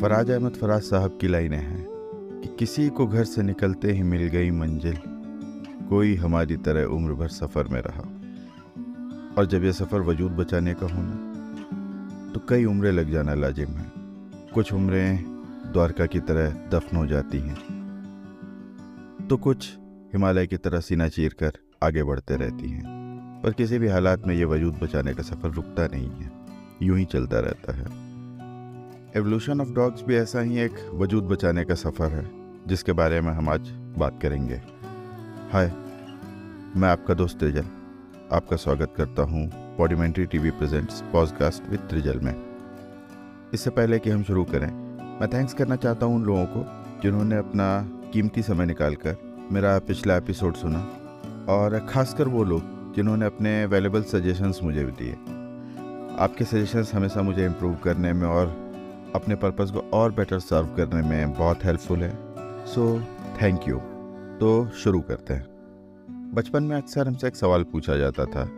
फराज अहमद फराज साहब की लाइनें हैं कि किसी को घर से निकलते ही मिल गई मंजिल। कोई हमारी तरह उम्र भर सफ़र में रहा। और जब यह सफ़र वजूद बचाने का होना तो कई उम्रें लग जाना लाजिम है। कुछ उम्रें द्वारका की तरह दफन हो जाती हैं। तो कुछ हिमालय की तरह सीना चीर कर आगे बढ़ते रहती हैं। पर किसी भी हालात में ये वजूद बचाने का सफ़र रुकता नहीं है। यूँ ही चलता रहता है। एवोल्यूशन ऑफ़ डॉग्स भी ऐसा ही एक वजूद बचाने का सफ़र है, जिसके बारे में हम आज बात करेंगे। हाय, मैं आपका दोस्त त्रिजल। आपका स्वागत करता हूँ podimentary TV presents podcast with Trijal में। इससे पहले कि हम शुरू करें, मैं थैंक्स करना चाहता हूँ उन लोगों को, जिन्होंने अपना कीमती समय निकाल कर मेरा पिछला एपिसोड सुना, और ख़ासकर वो लोग, जिन्होंने अपने वैल्यूबल सजेशंस मुझे भी दिए। आपके सजेशंस हमेशा मुझे इम्प्रूव करने में और अपने पर्पज़ को और बेटर सर्व करने में बहुत हेल्पफुल है। सो थैंक यू तो शुरू करते हैं। बचपन में अक्सर हमसे एक सवाल पूछा जाता था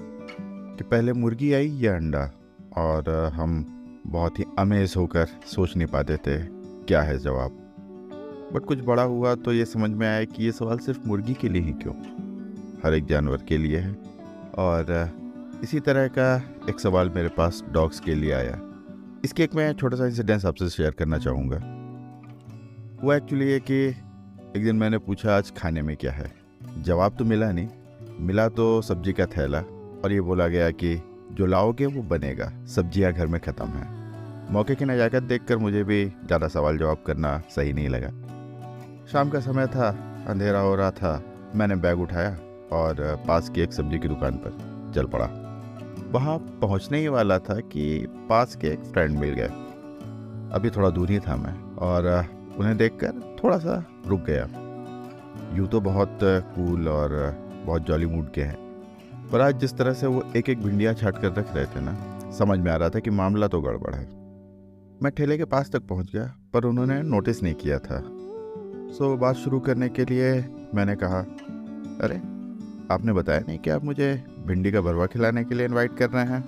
कि पहले मुर्गी आई या अंडा? और हम बहुत ही अमेज होकर सोच नहीं पाते थे क्या है जवाब। बट कुछ बड़ा हुआ तो ये समझ में आया कि ये सवाल सिर्फ़ मुर्गी के लिए ही क्यों? हर एक जानवर के लिए है। और इसी तरह का एक सवाल मेरे पास डॉग्स के लिए आया। इसके एक मैं छोटा सा इंसिडेंस आपसे शेयर करना चाहूँगा। वो एक्चुअली है कि एक दिन मैंने पूछा, आज खाने में क्या है? जवाब तो मिला नहीं। मिला तो सब्ज़ी का थैला और ये बोला गया कि जो लाओगे वो बनेगा, सब्ज़ियाँ घर में ख़त्म है। मौके की नज़ाकत देखकर मुझे भी ज़्यादा सवाल जवाब करना सही नहीं लगा। शाम का समय था, अंधेरा हो रहा था। मैंने बैग उठाया और पास की एक सब्ज़ी की दुकान पर चल पड़ा। वहाँ पहुँचने ही वाला था कि पास के एक फ्रेंड मिल गए। अभी थोड़ा दूर ही था मैं और उन्हें देखकर थोड़ा सा रुक गया। यूँ तो बहुत कूल और बहुत जॉली मूड के हैं। पर आज जिस तरह से वो एक एक भिंडियाँ छाट कर रख रहे थे ना समझ में आ रहा था कि मामला तो गड़बड़ है। मैं ठेले के पास तक पहुँच गया पर उन्होंने नोटिस नहीं किया था। सो बात शुरू करने के लिए मैंने कहा अरे आपने बताया नहीं कि आप मुझे भिंडी का भरवा खिलाने के लिए इनवाइट कर रहे हैं।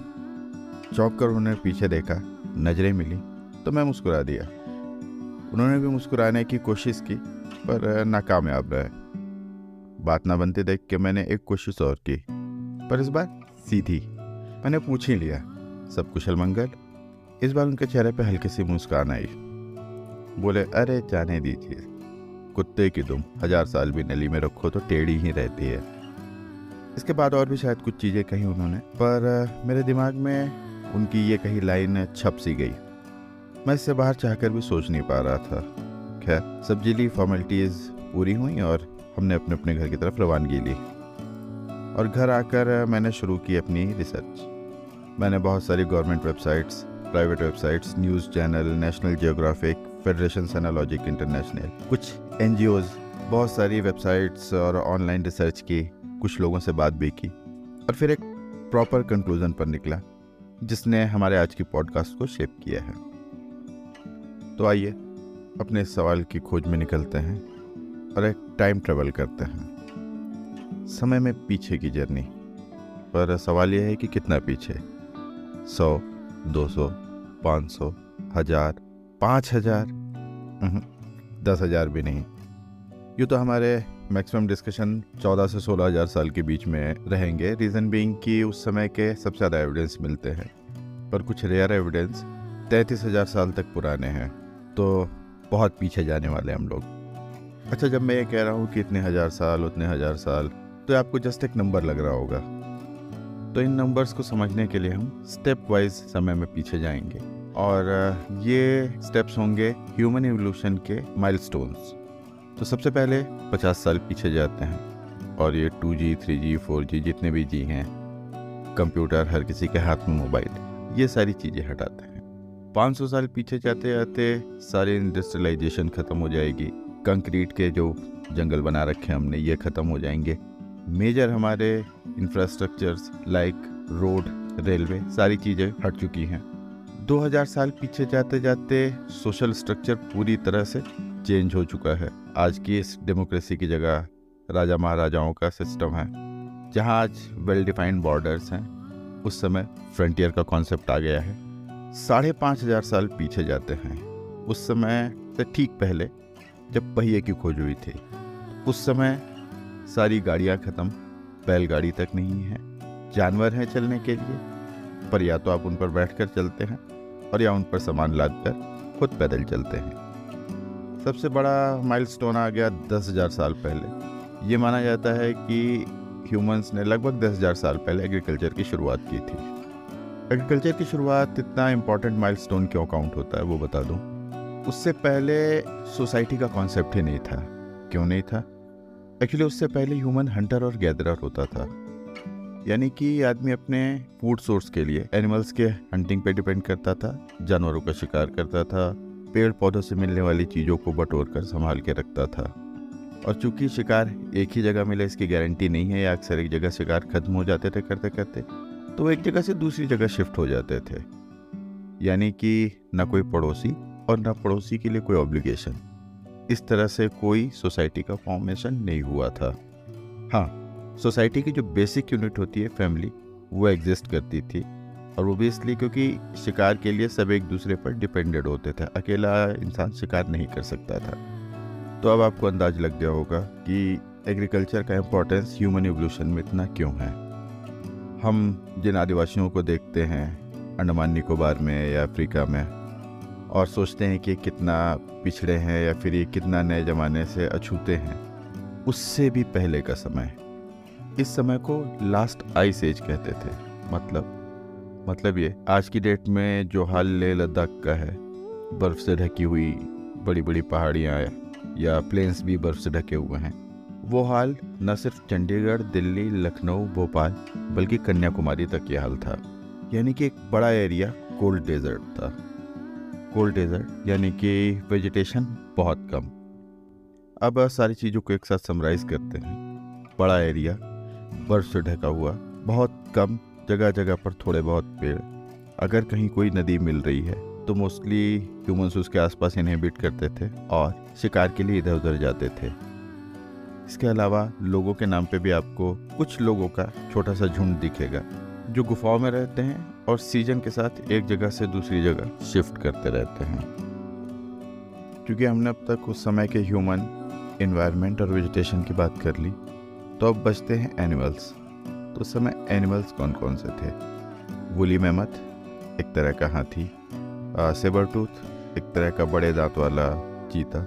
चौंक कर उन्होंने पीछे देखा, नज़रें मिली तो मैं मुस्कुरा दिया। उन्होंने भी मुस्कुराने की कोशिश की, पर नाकामयाब रहे। बात ना बनते देख के मैंने एक कोशिश और की, पर इस बार सीधी। मैंने पूछ ही लिया, सब कुशल मंगल? इस बार उनके चेहरे पर हल्की सी मुस्कान आई। बोले, अरे जाने दीजिए, कुत्ते की दुम हज़ार साल भी नली में रखो तो टेढ़ी ही रहती है। इसके बाद और भी शायद कुछ चीज़ें कही उन्होंने, पर मेरे दिमाग में उनकी ये कही लाइन छप सी गई। मैं इससे बाहर चाहकर भी सोच नहीं पा रहा था। खैर, सब्ज़ी ली फॉर्मेलिटीज़ पूरी हुई और हमने अपने अपने घर की तरफ़ रवानगी ली। और घर आकर मैंने शुरू की अपनी रिसर्च मैंने बहुत सारी government websites private websites news channel National Geographic federation सेनालॉजिक international कुछ एन बहुत सारी वेबसाइट्स और ऑनलाइन रिसर्च की। कुछ लोगों से बात भी की और फिर एक प्रॉपर कंक्लूजन पर निकला, जिसने हमारे आज की पॉडकास्ट को शेप किया है। तो आइए, अपने सवाल की खोज में निकलते हैं और एक टाइम ट्रेवल करते हैं। समय में पीछे की जर्नी, पर सवाल यह है कि कितना पीछे? सौ, दो सौ, पाँच सौ, हज़ार, पाँच हज़ार? दस हज़ार भी नहीं। यूँ तो हमारे मैक्सिमम डिस्कशन 14 से सोलह हज़ार साल के बीच में रहेंगे। रीज़न बीइंग कि उस समय के सबसे ज़्यादा एविडेंस मिलते हैं। पर कुछ रेयर एविडेंस तैंतीस हज़ार साल तक पुराने हैं। तो बहुत पीछे जाने वाले हम लोग। अच्छा जब मैं ये कह रहा हूँ कि इतने हज़ार साल, उतने हज़ार साल तो आपको जस्ट एक नंबर लग रहा होगा। तो इन नंबर्स को समझने के लिए हम स्टेप वाइज समय में पीछे जाएँगे। और, ये स्टेप्स होंगे ह्यूमन एवोल्यूशन के माइलस्टोन्स तो सबसे पहले 50 साल पीछे जाते हैं और ये 2G, 3G, 4G जितने भी जी हैं कंप्यूटर हर किसी के हाथ में मोबाइल ये सारी चीज़ें हटाते हैं। 500 साल पीछे जाते जाते सारी इंडस्ट्रियलाइजेशन ख़त्म हो जाएगी। कंक्रीट के जो जंगल बना रखे हैं हमने ये ख़त्म हो जाएँगे। मेजर हमारे इंफ्रास्ट्रक्चर्स लाइक रोड रेलवे सारी चीज़ें हट चुकी हैं। 2000 साल पीछे जाते जाते सोशल स्ट्रक्चर पूरी तरह से चेंज हो चुका है। आज की इस डेमोक्रेसी की जगह राजा महाराजाओं का सिस्टम है, जहाँ आज वेल डिफाइंड बॉर्डर्स हैं। उस समय फ्रंटियर का कॉन्सेप्ट आ गया है। साढ़े पाँच हज़ार साल पीछे जाते हैं। उस समय से ठीक पहले जब पहिए की खोज हुई थी। उस समय सारी गाड़ियाँ ख़त्म, बैलगाड़ी तक नहीं है। जानवर हैं चलने के लिए, पर या तो आप उन पर बैठकर चलते हैं, और या उन पर सामान लाद कर खुद पैदल चलते हैं। सबसे बड़ा माइलस्टोन आ गया दस हज़ार साल पहले। ये माना जाता है कि ह्यूमंस ने लगभग दस हज़ार साल पहले एग्रीकल्चर की शुरुआत की थी। एग्रीकल्चर की शुरुआत इतना इम्पोर्टेंट माइलस्टोन क्यों काउंट होता है वो बता दूँ। उससे पहले सोसाइटी का कॉन्सेप्ट ही नहीं था। क्यों नहीं था? एक्चुअली उससे पहले ह्यूमन हंटर और गैदरर होता था। यानी कि आदमी अपने फ़ूड सोर्स के लिए एनिमल्स के हंटिंग पे डिपेंड करता था, जानवरों का शिकार करता था पेड़ पौधों से मिलने वाली चीज़ों को बटोर कर संभाल के रखता था। और चूँकि शिकार एक ही जगह मिले, इसकी गारंटी नहीं है, या अक्सर एक जगह शिकार खत्म हो जाते थे करते करते तो एक जगह से दूसरी जगह शिफ्ट हो जाते थे। यानी कि न कोई पड़ोसी और न पड़ोसी के लिए कोई ऑब्लिगेशन इस तरह से कोई सोसाइटी का फॉर्मेशन नहीं हुआ था। हाँ सोसाइटी की जो बेसिक यूनिट होती है फैमिली वो एग्जिस्ट करती थी। और वो भी इसलिए क्योंकि शिकार के लिए सब एक दूसरे पर डिपेंडेड होते थे। अकेला इंसान शिकार नहीं कर सकता था। तो अब आपको अंदाज लग गया होगा कि एग्रीकल्चर का इम्पोर्टेंस ह्यूमन एवोल्यूशन में इतना क्यों है। हम जिन आदिवासियों को देखते हैं, अंडमान निकोबार में या अफ्रीका में, और सोचते हैं कि कितना पिछड़े हैं या फिर ये कितना नए ज़माने से अछूते हैं, उससे भी पहले का समय। इस समय को लास्ट आइस एज कहते थे मतलब मतलब ये, आज की डेट में जो हाल लेह लद्दाख का है, बर्फ़ से ढकी हुई बड़ी बड़ी पहाड़ियाँ या प्लेन्स भी बर्फ़ से ढके हुए हैं। वो हाल न सिर्फ़ चंडीगढ़, दिल्ली, लखनऊ, भोपाल, बल्कि कन्याकुमारी तक ये हाल था। यानी कि एक बड़ा एरिया कोल्ड डेजर्ट था। कोल्ड डेजर्ट यानी कि वेजिटेशन बहुत कम। अब सारी चीज़ों को एक साथ समराइज करते हैं। बड़ा एरिया बर्फ़ से ढका हुआ, बहुत कम जगह जगह पर थोड़े बहुत पेड़। अगर कहीं कोई नदी मिल रही है तो मोस्टली ह्यूमंस उसके आसपास इनहेबिट करते थे और शिकार के लिए इधर उधर जाते थे। इसके अलावा लोगों के नाम पे भी आपको कुछ लोगों का छोटा सा झुंड दिखेगा, जो गुफाओं में रहते हैं और सीज़न के साथ एक जगह से दूसरी जगह शिफ्ट करते रहते हैं। क्योंकि हमने अब तक उस समय के ह्यूमन इन्वायरमेंट और वेजिटेशन की बात कर ली तो अब बचते हैं एनिमल्स तो उस समय एनिमल्स कौन कौन से थे? वुली मेमथ एक तरह का हाथी सेबर टूथ एक तरह का बड़े दांत वाला चीता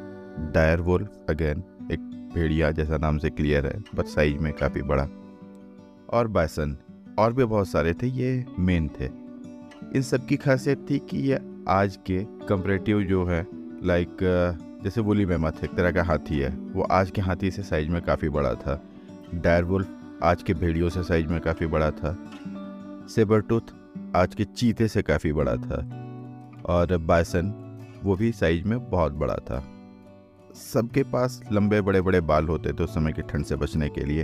डायर वोल्फ अगेन एक भेड़िया जैसा नाम से क्लियर है बट साइज़ में काफ़ी बड़ा, और बायसन और भी बहुत सारे थे, ये मेन थे। इन सब की खासियत थी कि ये आज के कंपरेटिव जो है लाइक जैसे वुली मेमथ एक तरह का हाथी है, वो आज के हाथी से साइज़ में काफ़ी बड़ा था। डायरवुल्फ आज के भेड़ियों से साइज़ में काफ़ी बड़ा था। सेबरटूथ आज के चीते से काफ़ी बड़ा था। और बायसन वो भी साइज़ में बहुत बड़ा था। सबके पास लंबे बड़े बड़े बाल होते थे उस समय की ठंड से बचने के लिए।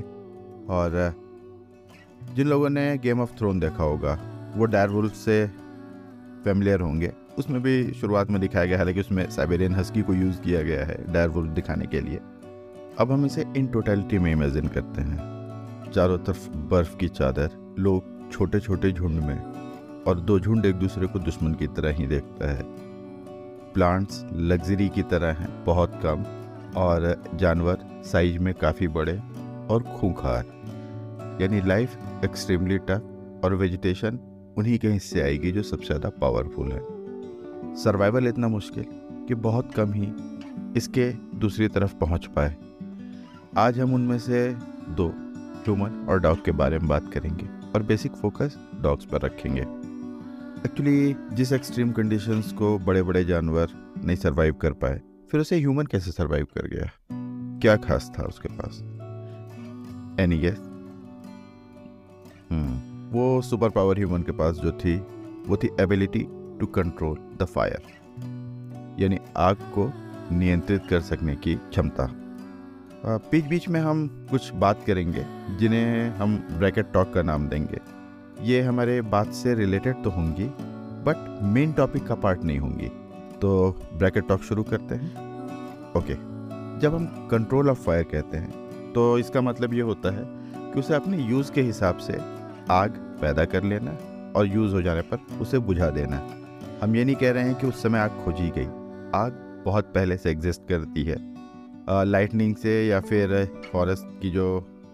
और, जिन लोगों ने गेम ऑफ़ थ्रोन देखा होगा, वो डायर डायरवुल्फ से फेमिलियर होंगे। उसमें भी शुरुआत में दिखाया गया हालाँकि उसमें साइबेरियन हस्की को यूज़ किया गया है डायर डायरवुल्फ दिखाने के लिए। अब हम इसे इन टोटलिटी में इमेजिन करते हैं। चारों तरफ़ बर्फ़ की चादर, लोग छोटे छोटे झुंड में, और दो झुंड एक दूसरे को दुश्मन की तरह ही देखता है। प्लांट्स लग्जरी की तरह हैं, बहुत कम, और जानवर साइज़ में काफ़ी बड़े और खूंखार। यानी लाइफ एक्सट्रीमली टफ और वेजिटेशन उन्हीं के हिस्से आएगी जो सबसे ज़्यादा पावरफुल है। सर्वाइवल इतना मुश्किल कि बहुत कम ही इसके दूसरी तरफ़ पहुँच पाए। आज हम उनमें से दो ह्यूमन और डॉग के बारे में बात करेंगे और बेसिक फोकस डॉग्स पर रखेंगे। एक्चुअली जिस एक्सट्रीम कंडीशंस को बड़े बड़े जानवर नहीं सरवाइव कर पाए, फिर उसे ह्यूमन कैसे सरवाइव कर गया? क्या खास था उसके पास? एनी गेस हम्म वो सुपर पावर ह्यूमन के पास जो थी, वो थी ability to control the fire यानी आग को नियंत्रित कर सकने की क्षमता। बीच बीच में हम कुछ बात करेंगे, जिन्हें हम ब्रैकेट टॉक का नाम देंगे। ये हमारे बात से रिलेटेड तो होंगी, बट मेन टॉपिक का पार्ट नहीं होंगी। तो ब्रैकेट टॉक शुरू करते हैं। ओके, जब हम कंट्रोल ऑफ़ फायर कहते हैं तो इसका मतलब ये होता है कि उसे अपने यूज़ के हिसाब से आग पैदा कर लेना और यूज़ हो जाने पर उसे बुझा देना। हम ये नहीं कह रहे हैं कि उस समय आग खोजी गई। आग बहुत पहले से एग्जिस्ट करती है। लाइटनिंग से या फिर फॉरेस्ट की जो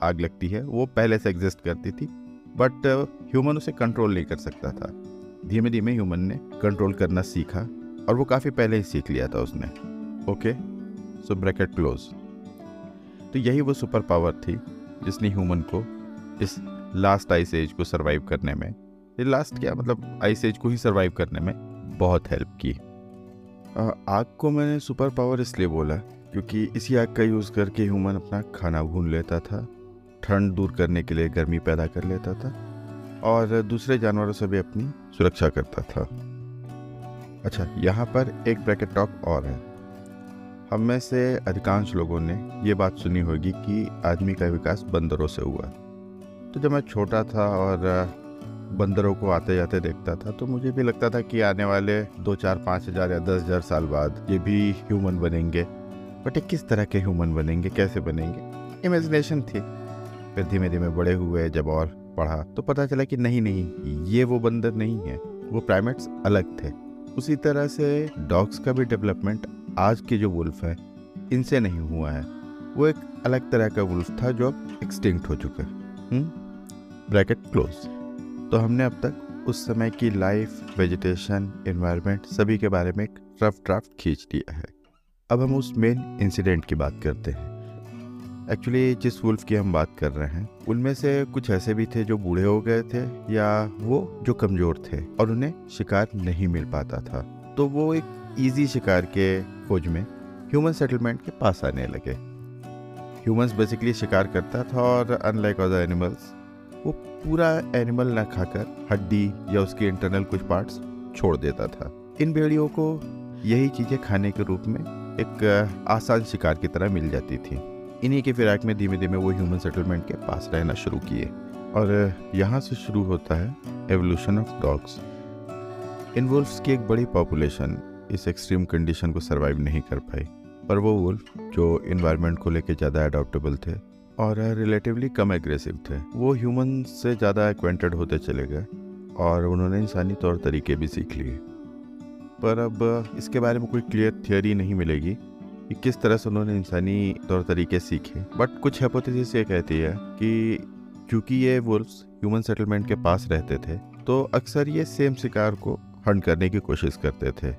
आग लगती है, वो पहले से एग्जिस्ट करती थी बट ह्यूमन उसे कंट्रोल नहीं कर सकता था। धीमे धीमे ह्यूमन ने कंट्रोल करना सीखा, और वो काफ़ी पहले ही सीख लिया था उसने। ओके सो ब्रैकेट क्लोज तो यही वो सुपर पावर थी, जिसने ह्यूमन को इस लास्ट आइस एज को सरवाइव करने में, ये लास्ट क्या मतलब आइस एज को ही सरवाइव करने में बहुत हेल्प की। आग को मैंने सुपर पावर इसलिए बोला क्योंकि इसी आग का यूज़ करके ह्यूमन अपना खाना भून लेता था, ठंड दूर करने के लिए गर्मी पैदा कर लेता था, और दूसरे जानवरों से भी अपनी सुरक्षा करता था। अच्छा यहाँ पर एक ब्रैकेट टॉक और है। हम में से अधिकांश लोगों ने ये बात सुनी होगी कि आदमी का विकास बंदरों से हुआ। तो जब मैं छोटा था और बंदरों को आते जाते देखता था तो मुझे भी लगता था कि आने वाले दो चार पाँच हज़ार या दस हज़ार साल बाद ये भी ह्यूमन बनेंगे। बट ये किस तरह के ह्यूमन बनेंगे, कैसे बनेंगे? इमेजिनेशन थी। फिर धीमे धीमे बड़े हुए, जब और पढ़ा तो पता चला कि नहीं नहीं, ये वो बंदर नहीं है। वो प्राइमेट्स अलग थे। उसी तरह से डॉग्स का भी डेवलपमेंट आज के जो वुल्फ है, इनसे नहीं हुआ है। वो एक अलग तरह का वुल्फ था जो अब एक्सटिंक्ट हो चुका है। ब्रैकेट हम्म? क्लोज तो हमने अब तक उस समय की लाइफ वेजिटेशन इन्वायरमेंट सभी के बारे में एक रफ ड्राफ्ट खींच लिया है। अब हम उस मेन इंसिडेंट की बात करते हैं। एक्चुअली जिस वुल्फ की हम बात कर रहे हैं, उनमें से कुछ ऐसे भी थे जो बूढ़े हो गए थे या वो जो कमज़ोर थे और उन्हें शिकार नहीं मिल पाता था। तो वो एक ईजी शिकार के खोज में ह्यूमन सेटलमेंट के पास आने लगे। ह्यूमंस बेसिकली शिकार करता था और अनलाइक अदर एनिमल्स वो पूरा एनिमल ना खाकर हड्डी या उसके इंटरनल कुछ पार्ट्स छोड़ देता था। इन भेड़ियों को यही चीज़ें खाने के रूप में एक आसान शिकार की तरह मिल जाती थी। इन्हीं के फिराक में धीमे धीमे वो ह्यूमन सेटलमेंट के पास रहना शुरू किए। और यहाँ से शुरू होता है evolution of dogs in wolves की एक बड़ी पॉपुलेशन इस एक्सट्रीम कंडीशन को सरवाइव नहीं कर पाई। पर वो वुल्फ जो इन्वायरमेंट को लेकर ज़्यादा अडोप्टेबल थे और रिलेटिवली कम एग्रेसिव थे, वो ह्यूमन से ज़्यादा एक्वेंटेड होते चले गए और उन्होंने इंसानी तौर तरीके भी सीख लिए। पर अब इसके बारे में कोई क्लियर थियोरी नहीं मिलेगी कि किस तरह से उन्होंने इंसानी तौर तरीके सीखे। बट कुछ हेपोथेसिस ये कहती है कि क्योंकि ये वुल्फ्स ह्यूमन सेटलमेंट के पास रहते थे तो अक्सर ये सेम शिकार को हंट करने की कोशिश करते थे।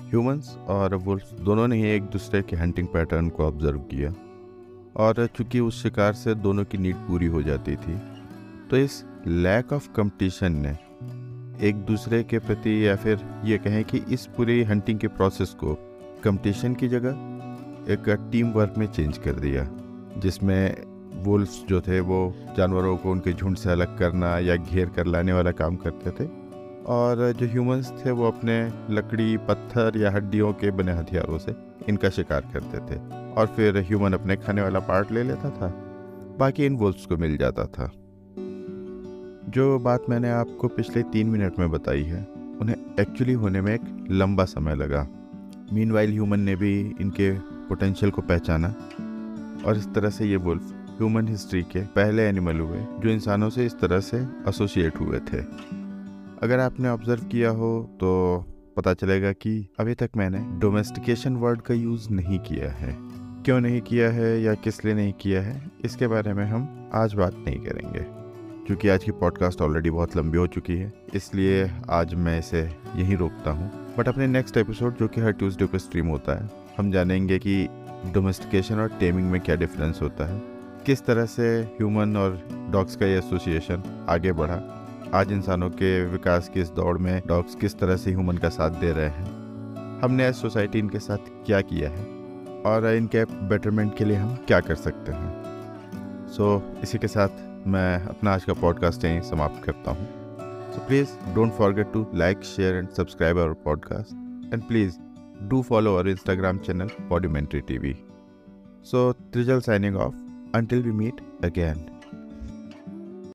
ह्यूमंस और वुल्फ्स दोनों ने ही एक दूसरे के हंटिंग पैटर्न को ऑब्ज़र्व किया। और चूँकि उस शिकार से दोनों की नीड पूरी हो जाती थी तो इस लैक ऑफ़ कंपटीशन ने एक दूसरे के प्रति या फिर ये कहें कि इस पूरी हंटिंग के प्रोसेस को कंपटीशन की जगह एक टीम वर्क में चेंज कर दिया, जिसमें वुल्फ्स जो थे वो जानवरों को उनके झुंड से अलग करना या घेर कर लाने वाला काम करते थे। और जो ह्यूमंस थे वो अपने लकड़ी, पत्थर या हड्डियों के बने हथियारों से इनका शिकार करते थे और फिर ह्यूमन अपने खाने वाला पार्ट ले लेता था। बाकी इन वुल्फ्स को मिल जाता था। जो बात मैंने आपको पिछले तीन मिनट में बताई है, उन्हें एक्चुअली होने में एक लंबा समय लगा। मीन ह्यूमन ने भी इनके पोटेंशियल को पहचाना और इस तरह से ये वुल्फ ह्यूमन हिस्ट्री के पहले एनिमल हुए, जो इंसानों से इस तरह से एसोसिएट हुए थे। अगर आपने ऑब्ज़र्व किया हो तो पता चलेगा कि अभी तक मैंने डोमेस्टिकेशन वर्ड का यूज़ नहीं किया है। क्यों नहीं किया है या किस लिए नहीं किया है, इसके बारे में हम आज बात नहीं करेंगे। क्योंकि आज की पॉडकास्ट ऑलरेडी बहुत लंबी हो चुकी है इसलिए आज मैं इसे यहीं रोकता हूँ। बट अपने नेक्स्ट एपिसोड जो कि हर ट्यूसडे को स्ट्रीम होता है हम जानेंगे कि डोमेस्टिकेशन और टेमिंग में क्या डिफरेंस होता है किस तरह से ह्यूमन और डॉग्स का ये एसोसिएशन आगे बढ़ा आज इंसानों के विकास की इस दौड़ में डॉग्स किस तरह से ह्यूमन का साथ दे रहे हैं हमने एज सोसाइटी इनके साथ क्या किया है और इनके बेटरमेंट के लिए हम क्या कर सकते हैं। सो so, इसी के साथ मैं अपना आज का पॉडकास्ट यहीं समाप्त करता हूँ। So please don't forget to like share and subscribe our podcast and please do follow our Instagram channel podumentary T V so Trijal signing off until we meet again